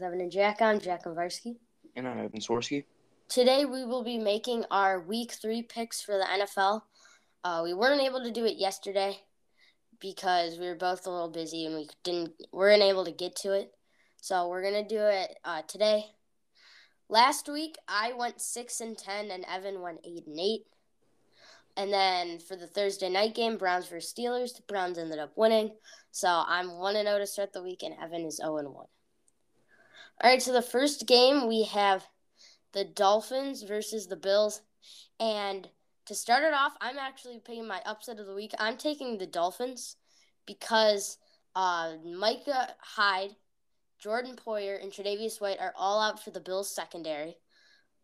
with Evan and Jack. I'm Jack and Varsky. And I'm Evan Swirsky. Today we will be making our week three picks for the NFL. Uh, we weren't able to do it yesterday because we were both a little busy and we didn't weren't able to get to it. So we're gonna do it uh, today. Last week I went six and ten, and Evan went eight and eight. And then for the Thursday night game, Browns versus Steelers, the Browns ended up winning. So I'm 1 0 to start the week, and Evan is 0 1. All right, so the first game we have the Dolphins versus the Bills. And to start it off, I'm actually picking my upset of the week. I'm taking the Dolphins because uh, Micah Hyde, Jordan Poyer, and Tre'Davious White are all out for the Bills secondary.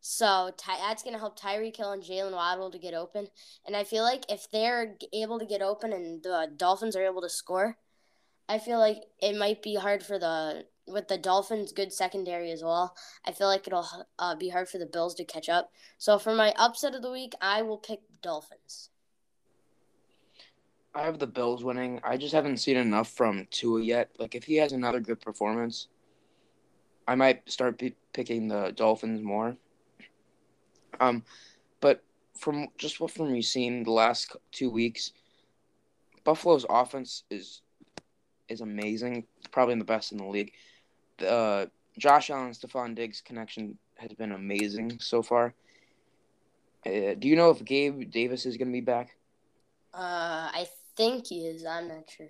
So Ty- that's going to help Tyreek Hill and Jaylen Waddle to get open. And I feel like if they're able to get open and the Dolphins are able to score, I feel like it might be hard for the with the Dolphins' good secondary as well. I feel like it'll uh, be hard for the Bills to catch up. So for my upset of the week, I will pick the Dolphins. I have the Bills winning. I just haven't seen enough from Tua yet. Like if he has another good performance, I might start p- picking the Dolphins more. Um, but from just what from you seen the last two weeks, Buffalo's offense is is amazing. Probably the best in the league. Uh, Josh Allen Stefon Diggs connection has been amazing so far. Uh, do you know if Gabe Davis is going to be back? Uh, I think he is. I'm not sure.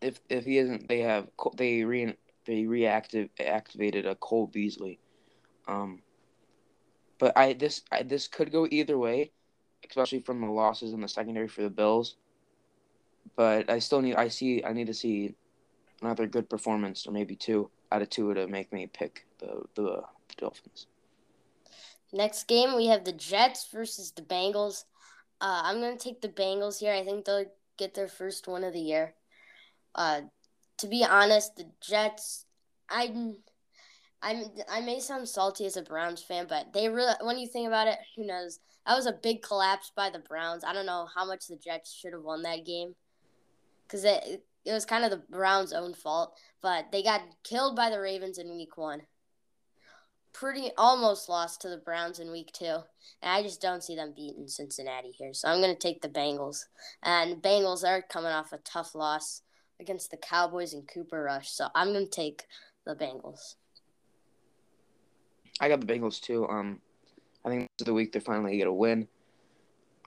If if he isn't, they have they re they reactive activated a Cole Beasley. Um, but I this I, this could go either way, especially from the losses in the secondary for the Bills. But I still need I see I need to see another good performance or maybe two out of two to make me pick the the Dolphins. Next game we have the Jets versus the Bengals. Uh, I'm gonna take the Bengals here. I think they'll get their first one of the year. Uh, to be honest, the Jets, I, I'm, I may sound salty as a Browns fan, but they really, when you think about it, who knows? That was a big collapse by the Browns. I don't know how much the Jets should have won that game, because it, was kind of the Browns' own fault. But they got killed by the Ravens in Week One. Pretty almost lost to the Browns in Week Two, and I just don't see them beating Cincinnati here. So I'm going to take the Bengals, and Bengals are coming off a tough loss against the Cowboys and Cooper Rush. So I'm going to take the Bengals. I got the Bengals too. Um, I think this is the week they finally get a win.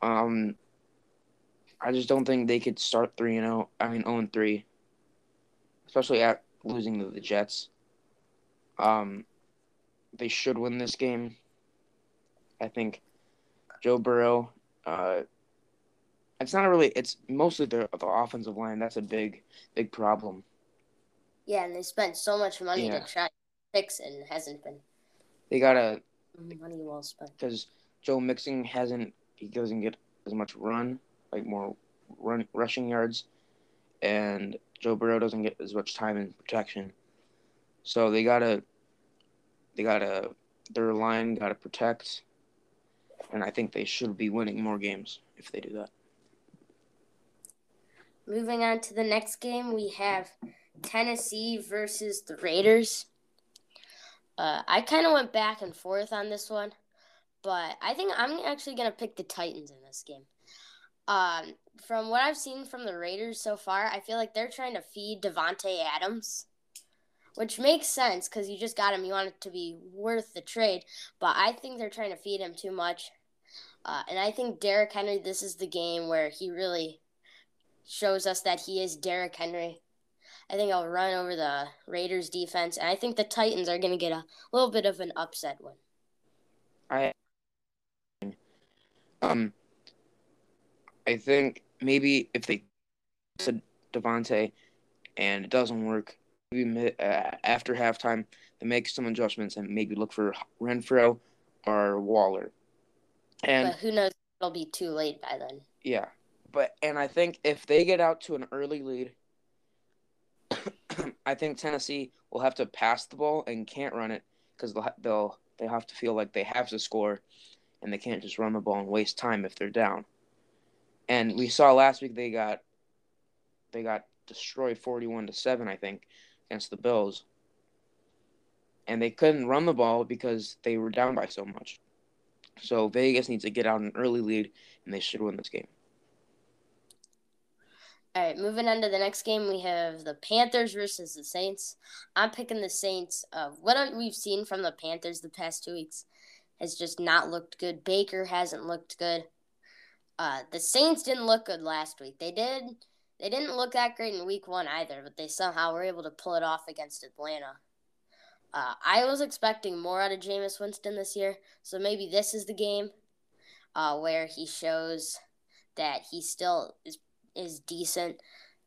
Um, I just don't think they could start three and zero. I mean, zero and three, especially at losing to the Jets. Um, they should win this game. I think Joe Burrow. Uh, it's not really. It's mostly the the offensive line. That's a big big problem. Yeah, and they spent so much money yeah. to try to fix it, and it hasn't been. They gotta money well spent because Joe Mixon hasn't. He doesn't get as much run, like more run rushing yards, and Joe Burrow doesn't get as much time in protection. So they gotta. They gotta. Their line gotta protect, and I think they should be winning more games if they do that. Moving on to the next game, we have Tennessee versus the Raiders. Uh, I kind of went back and forth on this one, but I think I'm actually going to pick the Titans in this game. Um, from what I've seen from the Raiders so far, I feel like they're trying to feed Davante Adams, which makes sense because you just got him. You want it to be worth the trade, but I think they're trying to feed him too much. Uh, and I think Derrick Henry, this is the game where he really shows us that he is Derrick Henry. I think I'll run over the Raiders defense, and I think the Titans are going to get a little bit of an upset win. I um I think maybe if they said Davante and it doesn't work, maybe uh, after halftime they make some adjustments and maybe look for Renfrow or Waller. And but who knows? It'll be too late by then. Yeah, but and I think if they get out to an early lead, I think Tennessee will have to pass the ball and can't run it because they'll they'll they have to feel like they have to score, and they can't just run the ball and waste time if they're down. And we saw last week they got they got destroyed forty one to seven I think against the Bills. and they couldn't run the ball because they were down by so much. So Vegas needs to get out an early lead, and they should win this game. All right, moving on to the next game, we have the Panthers versus the Saints. I'm picking the Saints. Uh, what we've seen from the Panthers the past two weeks has just not looked good. Baker hasn't looked good. Uh, the Saints didn't look good last week. They did. They didn't look that great in Week One either, but they somehow were able to pull it off against Atlanta. Uh, I was expecting more out of Jameis Winston this year, so maybe this is the game uh, where he shows that he still is is decent.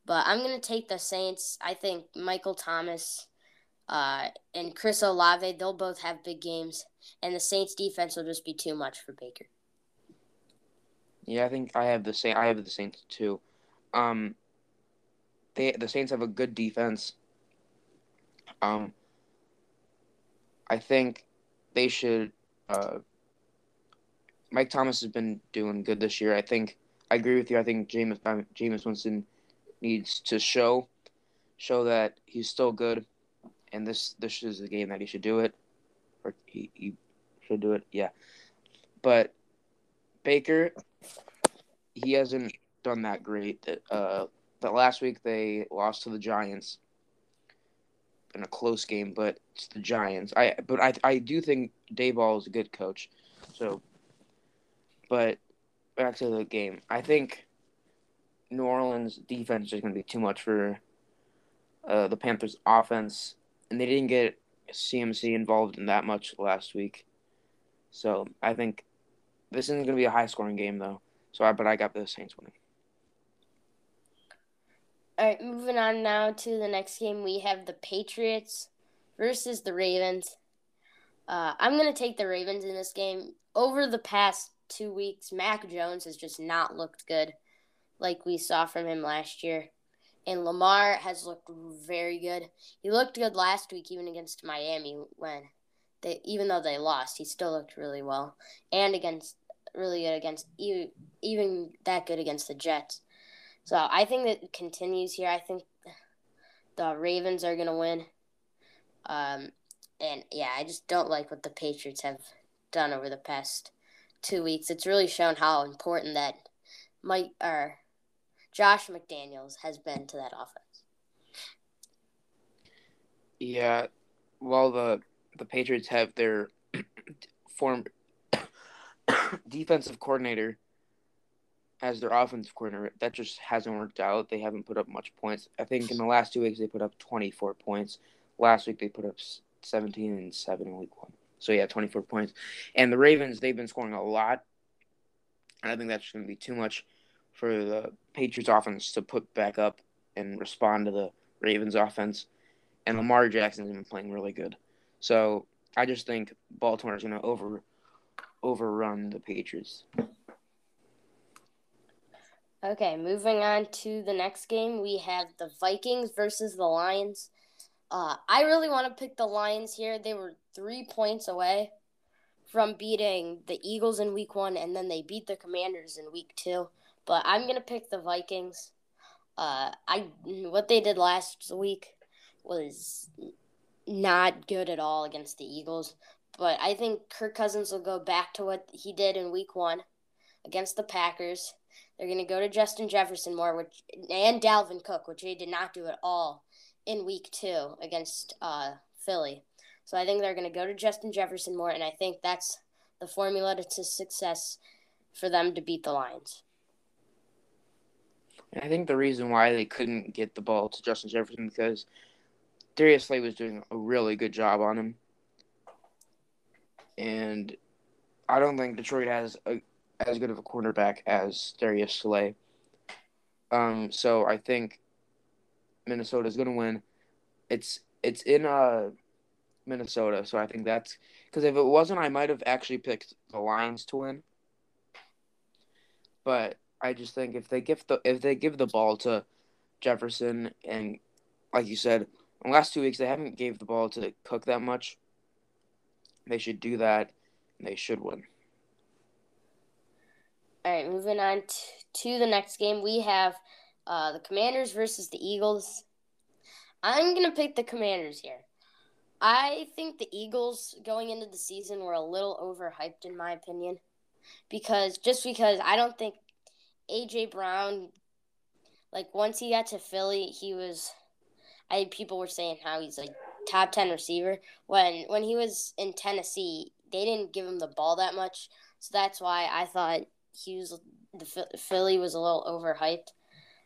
But I'm gonna take the Saints. I think Michael Thomas uh, and Chris Olave they'll both have big games, and the Saints defense will just be too much for Baker. Yeah, I think I have the same. I have the Saints too. Um, they the Saints have a good defense. Um, I think they should. Uh, Mike Thomas has been doing good this year. I think I agree with you. I think Jameis uh, Jameis Winston needs to show show that he's still good, and this this is the game that he should do it, or he, he should do it. Yeah, but Baker, he hasn't done that great. Uh, that last week they lost to the Giants in a close game, but it's the Giants. I but I I do think Daboll is a good coach. So, but back to the game. I think New Orleans defense is going to be too much for uh, the Panthers offense, and they didn't get CMC involved in that much last week. So I think this isn't going to be a high scoring game though. So I but I got the Saints winning. All right, moving on now to the next game. We have the Patriots versus the Ravens. Uh, I'm going to take the Ravens in this game. Over the past two weeks, Mac Jones has just not looked good like we saw from him last year. And Lamar has looked very good. He looked good last week, even against Miami, when they, even though they lost, he still looked really well, and against really good against even, that good against the Jets. So I think that continues here. I think the Ravens are gonna win. Um, and yeah, I just don't like what the Patriots have done over the past two weeks. It's really shown how important that Mike or Josh McDaniels has been to that offense. Yeah, while the the Patriots have their former defensive coordinator as their offensive coordinator. That just hasn't worked out. They haven't put up much points. I think in the last two weeks they put up 24 points. Last week they put up 17 and 7 in week 1. So yeah, 24 points. And the Ravens, they've been scoring a lot. And I think that's going to be too much for the Patriots offense to put back up and respond to the Ravens offense. And Lamar Jackson's been playing really good. So I just think Baltimore is going to over overrun the Patriots. Okay, moving on to the next game, we have the Vikings versus the Lions. Uh, I really want to pick the Lions here. They were three points away from beating the Eagles in week one, and then they beat the Commanders in week two. But I'm gonna pick the Vikings. Uh, I what they did last week was not good at all against the Eagles. But I think Kirk Cousins will go back to what he did in week one against the Packers. They're going to go to Justin Jefferson more, which and Dalvin Cook, which they did not do at all in Week Two against uh, Philly. So I think they're going to go to Justin Jefferson more, and I think that's the formula to success for them to beat the Lions. I think the reason why they couldn't get the ball to Justin Jefferson because Darius Slay was doing a really good job on him, and I don't think Detroit has a, as good of a cornerback as Darius Slay. Um, so I think Minnesota is going to win. It's it's in uh Minnesota, so I think that's because if it wasn't, I might have actually picked the Lions to win. But I just think if they give the if they give the ball to Jefferson and like you said, in the last two weeks they haven't gave the ball to Cook that much. They should do that, and they should win. All right, moving on t- to the next game, we have uh, the Commanders versus the Eagles. I'm gonna pick the Commanders here. I think the Eagles going into the season were a little overhyped in my opinion. Because just because I don't think AJ Brown like once he got to Philly, he was I people were saying how he's like top 10 receiver when when he was in Tennessee, they didn't give him the ball that much. So that's why I thought he was the Philly was a little overhyped.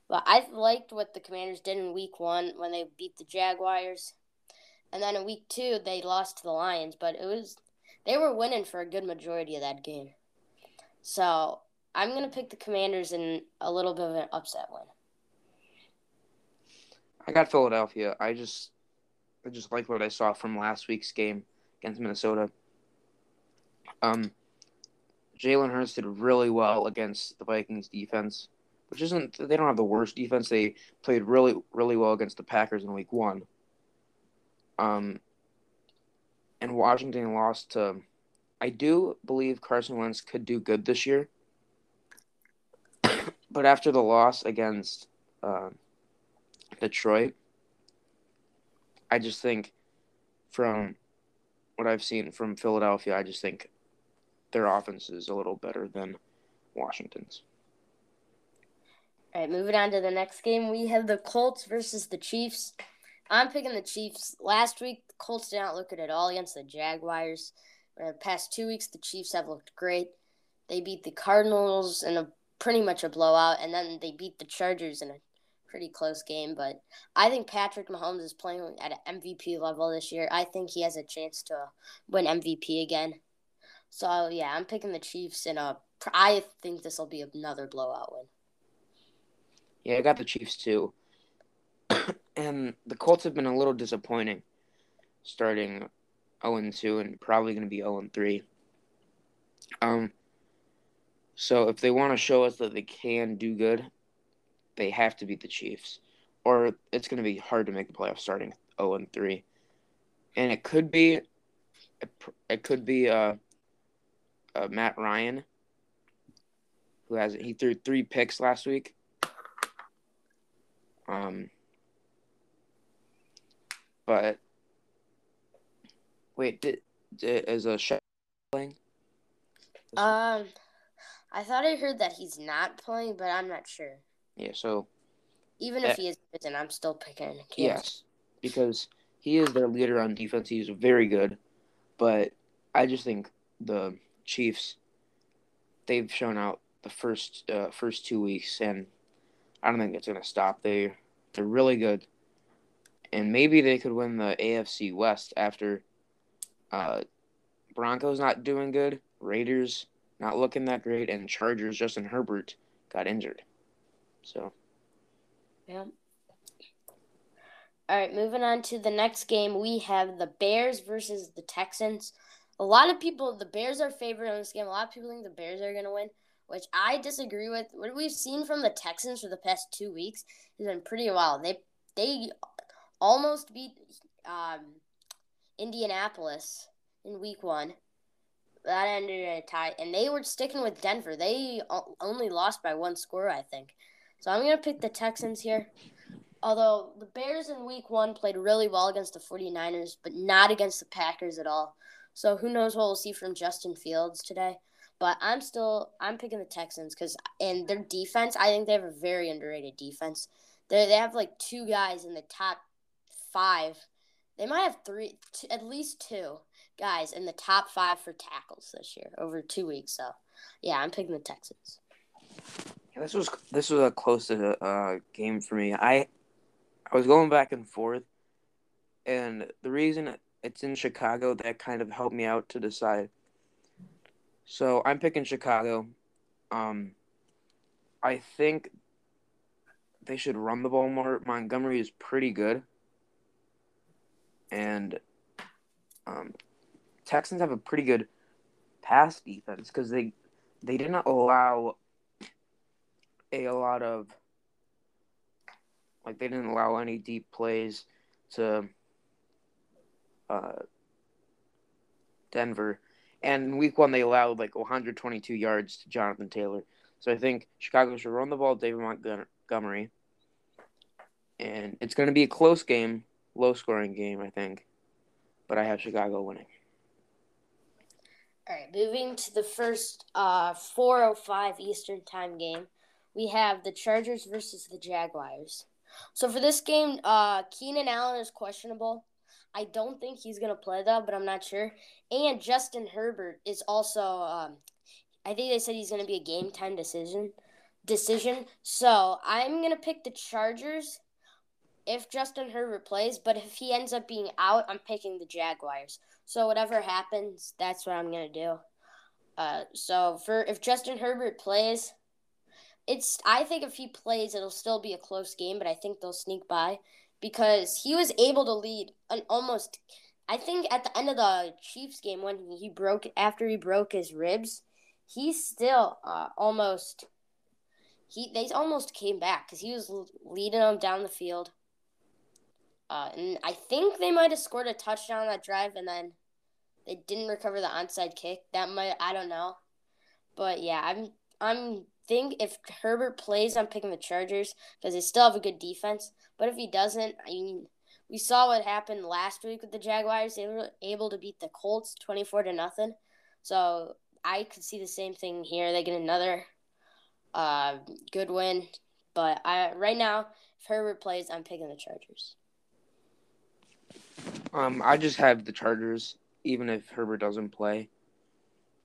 But I liked what the Commanders did in week 1 when they beat the Jaguars. And then in week 2 they lost to the Lions, but it was they were winning for a good majority of that game. So, I'm going to pick the Commanders in a little bit of an upset win. I got Philadelphia. I just I just like what I saw from last week's game against Minnesota. Um, Jalen Hurts did really well against the Vikings defense, which isn't they don't have the worst defense. They played really really well against the Packers in Week One. Um, and Washington lost to. I do believe Carson Wentz could do good this year, but after the loss against uh, Detroit, I just think from what I've seen from Philadelphia, I just think their offense is a little better than Washington's. All right, moving on to the next game, we have the Colts versus the Chiefs. I'm picking the Chiefs. Last week, the Colts did not look good at all against the Jaguars. The past two weeks, the Chiefs have looked great. They beat the Cardinals in a pretty much a blowout, and then they beat the Chargers in a pretty close game, but I think Patrick Mahomes is playing at an MVP level this year. I think he has a chance to win MVP again. So yeah, I'm picking the Chiefs in a. I think this will be another blowout win. Yeah, I got the Chiefs too, and the Colts have been a little disappointing, starting 0 2 and probably going to be 0 3. Um. So if they want to show us that they can do good, they have to beat the Chiefs, or it's going to be hard to make the playoffs starting zero oh and three, and it could be, it could be uh, uh, Matt Ryan, who has he threw three picks last week. Um, but wait, did, did is a Shaq playing? Um, I thought I heard that he's not playing, but I'm not sure. Yeah, so even if he is then I'm still picking Kansas. Yes, because he is their leader on defense. He's very good, but I just think the Chiefs they've shown out the first uh, first two weeks, and I don't think it's gonna stop. They they're really good, and maybe they could win the AFC West after uh, Broncos not doing good, Raiders not looking that great, and Chargers Justin Herbert got injured. So. Yeah. All right, moving on to the next game, we have the Bears versus the Texans. A lot of people, the Bears are favored in this game. A lot of people think the Bears are going to win, which I disagree with. What we've seen from the Texans for the past two weeks has been pretty wild. They they almost beat um, Indianapolis in Week One. That ended in a tie, and they were sticking with Denver. They only lost by one score, I think. So I'm going to pick the Texans here. Although the Bears in week one played really well against the 49ers, but not against the Packers at all. So who knows what we'll see from Justin Fields today. But I'm still I'm picking the Texans because in their defense, I think they have a very underrated defense. They they have like two guys in the top five. They might have three, two, at least two guys in the top five for tackles this year over two weeks. So yeah, I'm picking the Texans. This was this was a close uh, game for me. I I was going back and forth, and the reason it's in Chicago that kind of helped me out to decide. So I'm picking Chicago. Um, I think they should run the ball more. Montgomery is pretty good, and um, Texans have a pretty good pass defense because they they did not allow a, lot of like they didn't allow any deep plays to uh, Denver. And week one, they allowed like 122 yards to Jonathan Taylor. So I think Chicago should run the ball, David Montgomery. And it's going to be a close game, low scoring game, I think. but I have Chicago winning. All right, moving to the first uh 4:05 Eastern Time game, we have the Chargers versus the Jaguars. So for this game, uh Keenan Allen is questionable. I don't think he's gonna play though, but I'm not sure. And Justin Herbert is also, um, I think they said he's gonna be a game time decision. Decision. So I'm gonna pick the Chargers if Justin Herbert plays, but if he ends up being out, I'm picking the Jaguars. So whatever happens, that's what I'm gonna do. Uh, so for if Justin Herbert plays, it's I think if he plays, it'll still be a close game, but I think they'll sneak by because he was able to lead an almost. I think at the end of the Chiefs game when he broke after he broke his ribs, he still uh, almost he they almost came back because he was leading them down the field. Uh, and I think they might have scored a touchdown on that drive, and then they didn't recover the onside kick. That might I don't know, but yeah, I'm I'm think if Herbert plays, I'm picking the Chargers because they still have a good defense. But if he doesn't, I mean, we saw what happened last week with the Jaguars. They were able to beat the Colts twenty four to nothing. So I could see the same thing here. They get another uh, good win. But I right now, if Herbert plays, I'm picking the Chargers. Um, I just have the Chargers, even if Herbert doesn't play.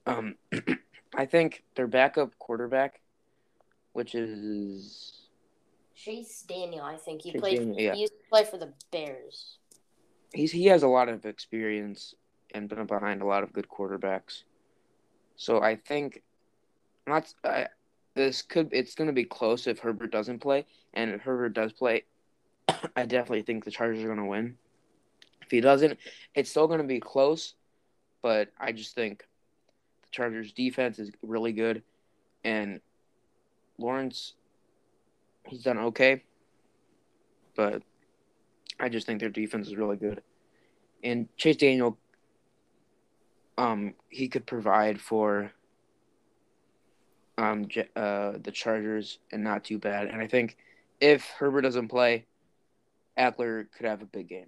Um, I think their backup quarterback, which is Chase Daniel, I think he Chase played. Daniel, yeah. He used to play for the Bears. He's he has a lot of experience and been behind a lot of good quarterbacks. So I think, not I, this could it's going to be close if Herbert doesn't play, and if Herbert does play, I definitely think the Chargers are going to win. If he doesn't, it's still going to be close, but I just think the Chargers' defense is really good, and Lawrence, he's done okay, but I just think their defense is really good, and Chase Daniel, um, he could provide for um uh the Chargers and not too bad, and I think if Herbert doesn't play, Ekeler could have a big game.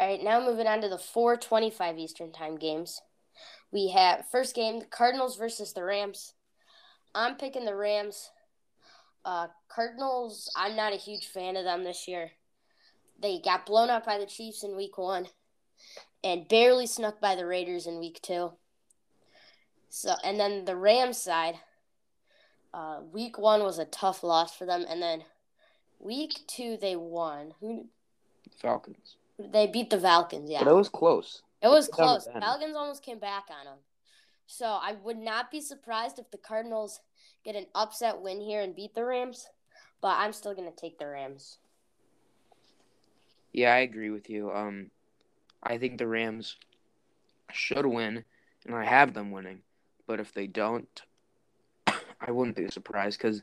All right, now moving on to the 4:25 Eastern Time games. We have first game the Cardinals versus the Rams. I'm picking the Rams. Uh, Cardinals, I'm not a huge fan of them this year. They got blown up by the Chiefs in Week One, and barely snuck by the Raiders in Week Two. So, and then the Rams side, uh, Week One was a tough loss for them, and then Week Two they won. Who? Falcons. They beat the Falcons, yeah. But it was close. It was close. Falcons almost came back on them. So I would not be surprised if the Cardinals get an upset win here and beat the Rams, but I'm still going to take the Rams. Yeah, I agree with you. Um, I think the Rams should win, and I have them winning. But if they don't, I wouldn't be surprised because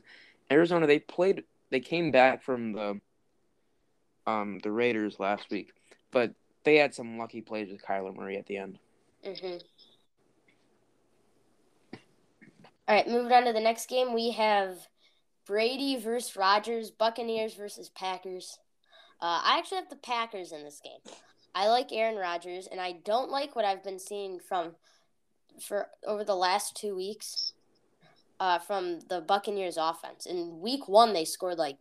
Arizona they played they came back from the um the Raiders last week but they had some lucky plays with Kyler Murray at the end. Mm-hmm. All right, moving on to the next game, we have Brady versus Rodgers, Buccaneers versus Packers. Uh, I actually have the Packers in this game. I like Aaron Rodgers, and I don't like what I've been seeing from for over the last two weeks uh, from the Buccaneers offense. In week one, they scored like,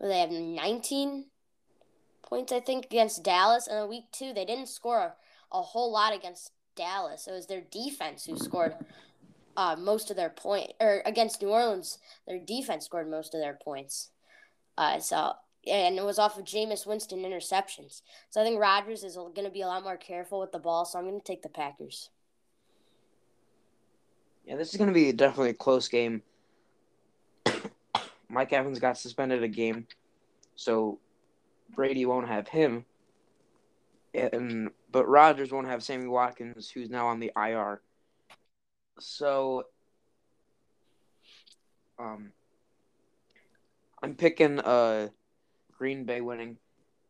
they have 19 points, I think, against Dallas. And in week two, they didn't score a, a whole lot against Dallas. It was their defense who scored uh, most of their point, or against New Orleans, their defense scored most of their points. Uh, so and it was off of Jameis Winston interceptions. So I think Rodgers is going to be a lot more careful with the ball. So I'm going to take the Packers. Yeah, this is going to be definitely a close game. Mike Evans got suspended a game, so Brady won't have him, and but Rodgers won't have Sammy Watkins, who's now on the IR. So, um, I'm picking uh Green Bay winning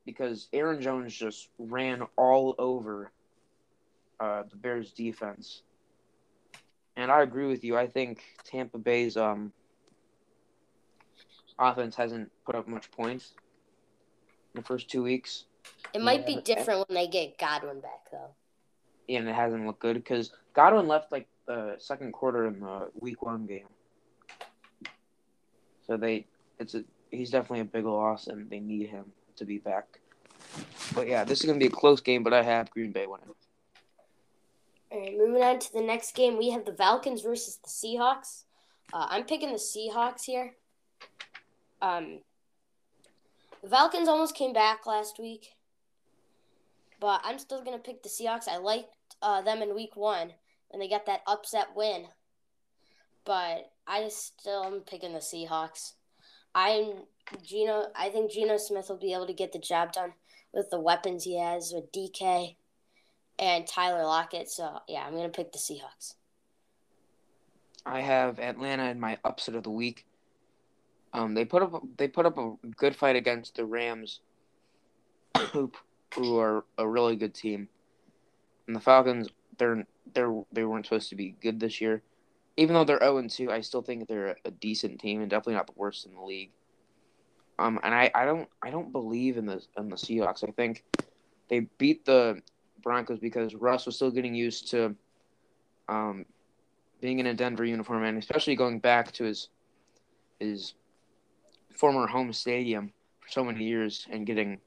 because Aaron Jones just ran all over uh, the Bears defense. And I agree with you. I think Tampa Bay's um offense hasn't put up much points in the first two weeks. It might Yeah. be different when they get Godwin back, though. and it hasn't looked good because Godwin left like the second quarter in the week one game. So they, it's a he's definitely a big loss, and they need him to be back. But yeah, this is gonna be a close game, but I have Green Bay winning. All right, moving on to the next game, we have the Falcons versus the Seahawks. Uh, I'm picking the Seahawks here. Um, the Falcons almost came back last week, but I'm still gonna pick the Seahawks. I liked uh, them in Week One, and they got that upset win. But I still am picking the Seahawks. I'm Geno. I think Geno Smith will be able to get the job done with the weapons he has with DK and Tyler Lockett. So yeah, I'm gonna pick the Seahawks. I have Atlanta in my upset of the week. Um, they put up they put up a good fight against the Rams, who who are a really good team, and the Falcons they're they're they weren't supposed to be good this year, even though they're zero and two. I still think they're a decent team and definitely not the worst in the league. Um, and I, I don't I don't believe in the in the Seahawks. I think they beat the Broncos because Russ was still getting used to, um, being in a Denver uniform and especially going back to his his former home stadium for so many years and getting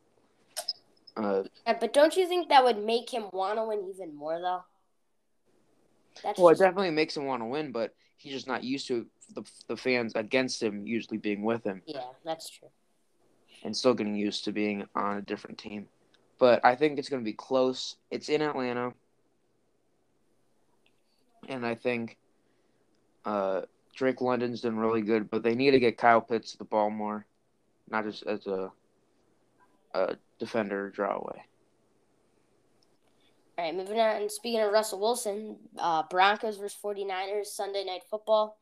uh Yeah, but don't you think that would make him want to win even more though? That's well it definitely makes him want to win but he's just not used to the the fans against him usually being with him. Yeah, that's true. and still getting used to being on a different team. But I think it's going to be close. It's in Atlanta. And I think uh Drake London's done really good but they need to get Kyle Pitts the ball more not just as a a defender draw away All right, moving on. Speaking of Russell Wilson, uh, Broncos versus 49ers, Sunday Night Football.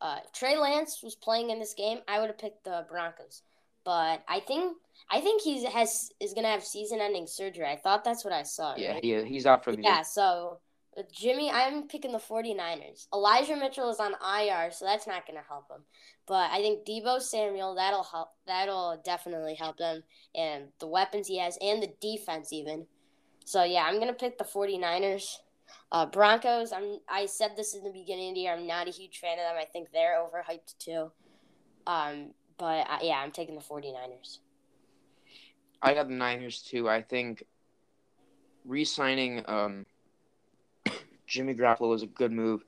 Uh, if Trey Lance was playing in this game, I would have picked the Broncos. But I think I think he has is gonna have season-ending surgery. I thought that's what I saw. Yeah, right? he, he's out for the Yeah, year. so with Jimmy, I'm picking the 49ers. Elijah Mitchell is on IR, so that's not going to help him. But I think Deebo Samuel, that'll help. That'll definitely help them. And the weapons he has and the defense even. So yeah, I'm to pick the 49ers. Uh, Broncos, I'm I said this in the beginning of the year. I'm not a huge fan of them. I think they're overhyped too. Um, but uh, yeah, I'm taking the 49ers. I got the Niners too. I think re-signing um, Jimmy Garoppolo was a good move,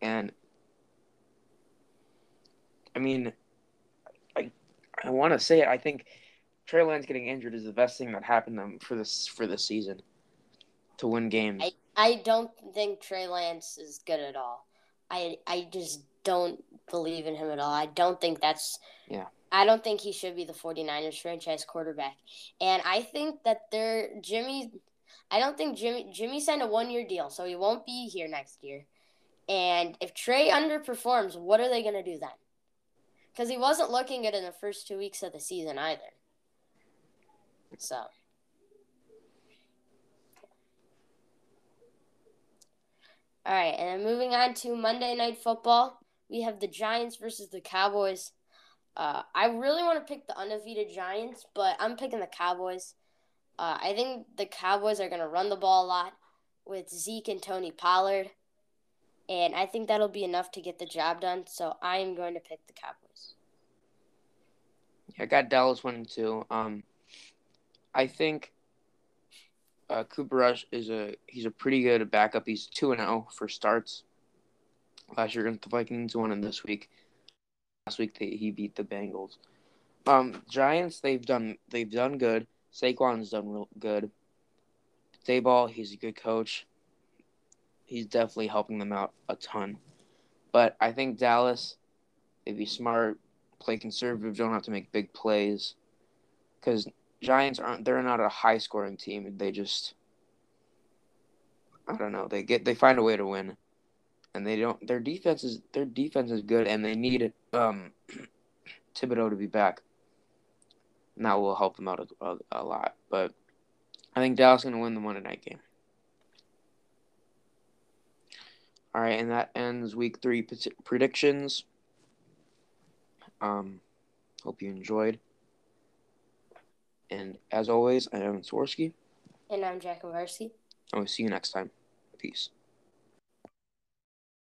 and I mean, I I want to say. I think Trey Lance getting injured is the best thing that happened them for this for this season to win games. I, I don't think Trey Lance is good at all. I I just don't believe in him at all. I don't think that's Yeah. I don't think he should be the 49ers franchise quarterback. And I think that they're Jimmy I don't think Jimmy Jimmy signed a one year deal, so he won't be here next year. And if Trey underperforms, what are they gonna do then? Because he wasn't looking good in the first two weeks of the season either. So All right, and then moving on to Monday Night Football, we have the Giants versus the Cowboys. Uh, I really want to pick the undefeated Giants, but I'm picking the Cowboys. Uh, I think the Cowboys are going to run the ball a lot with Zeke and Tony Pollard, and I think that'll be enough to get the job done. So I am going to pick the Cowboys. I got Dallas winning too. Um, I think uh, Cooper Rush is a he's a pretty good backup. He's two and zero for starts. Last year against the Vikings, won in this week. Last week they, he beat the Bengals. Um, Giants they've done they've done good. Saquon's done real good. Daboll he's a good coach. He's definitely helping them out a ton. But I think Dallas, they'd be smart, play conservative, don't have to make big plays. Because Giants aren't they're not a high scoring team. They just I don't know. They get they find a way to win. And they don't their defense is their defense is good and they need um Thibodeaux to be back. And that will help them out a, a, a lot. But I think Dallas is going to win the Monday night game. All right, and that ends week three p- predictions. Um, hope you enjoyed. And as always, I am Swarsky. And I'm Jack Varsity. And we'll see you next time. Peace.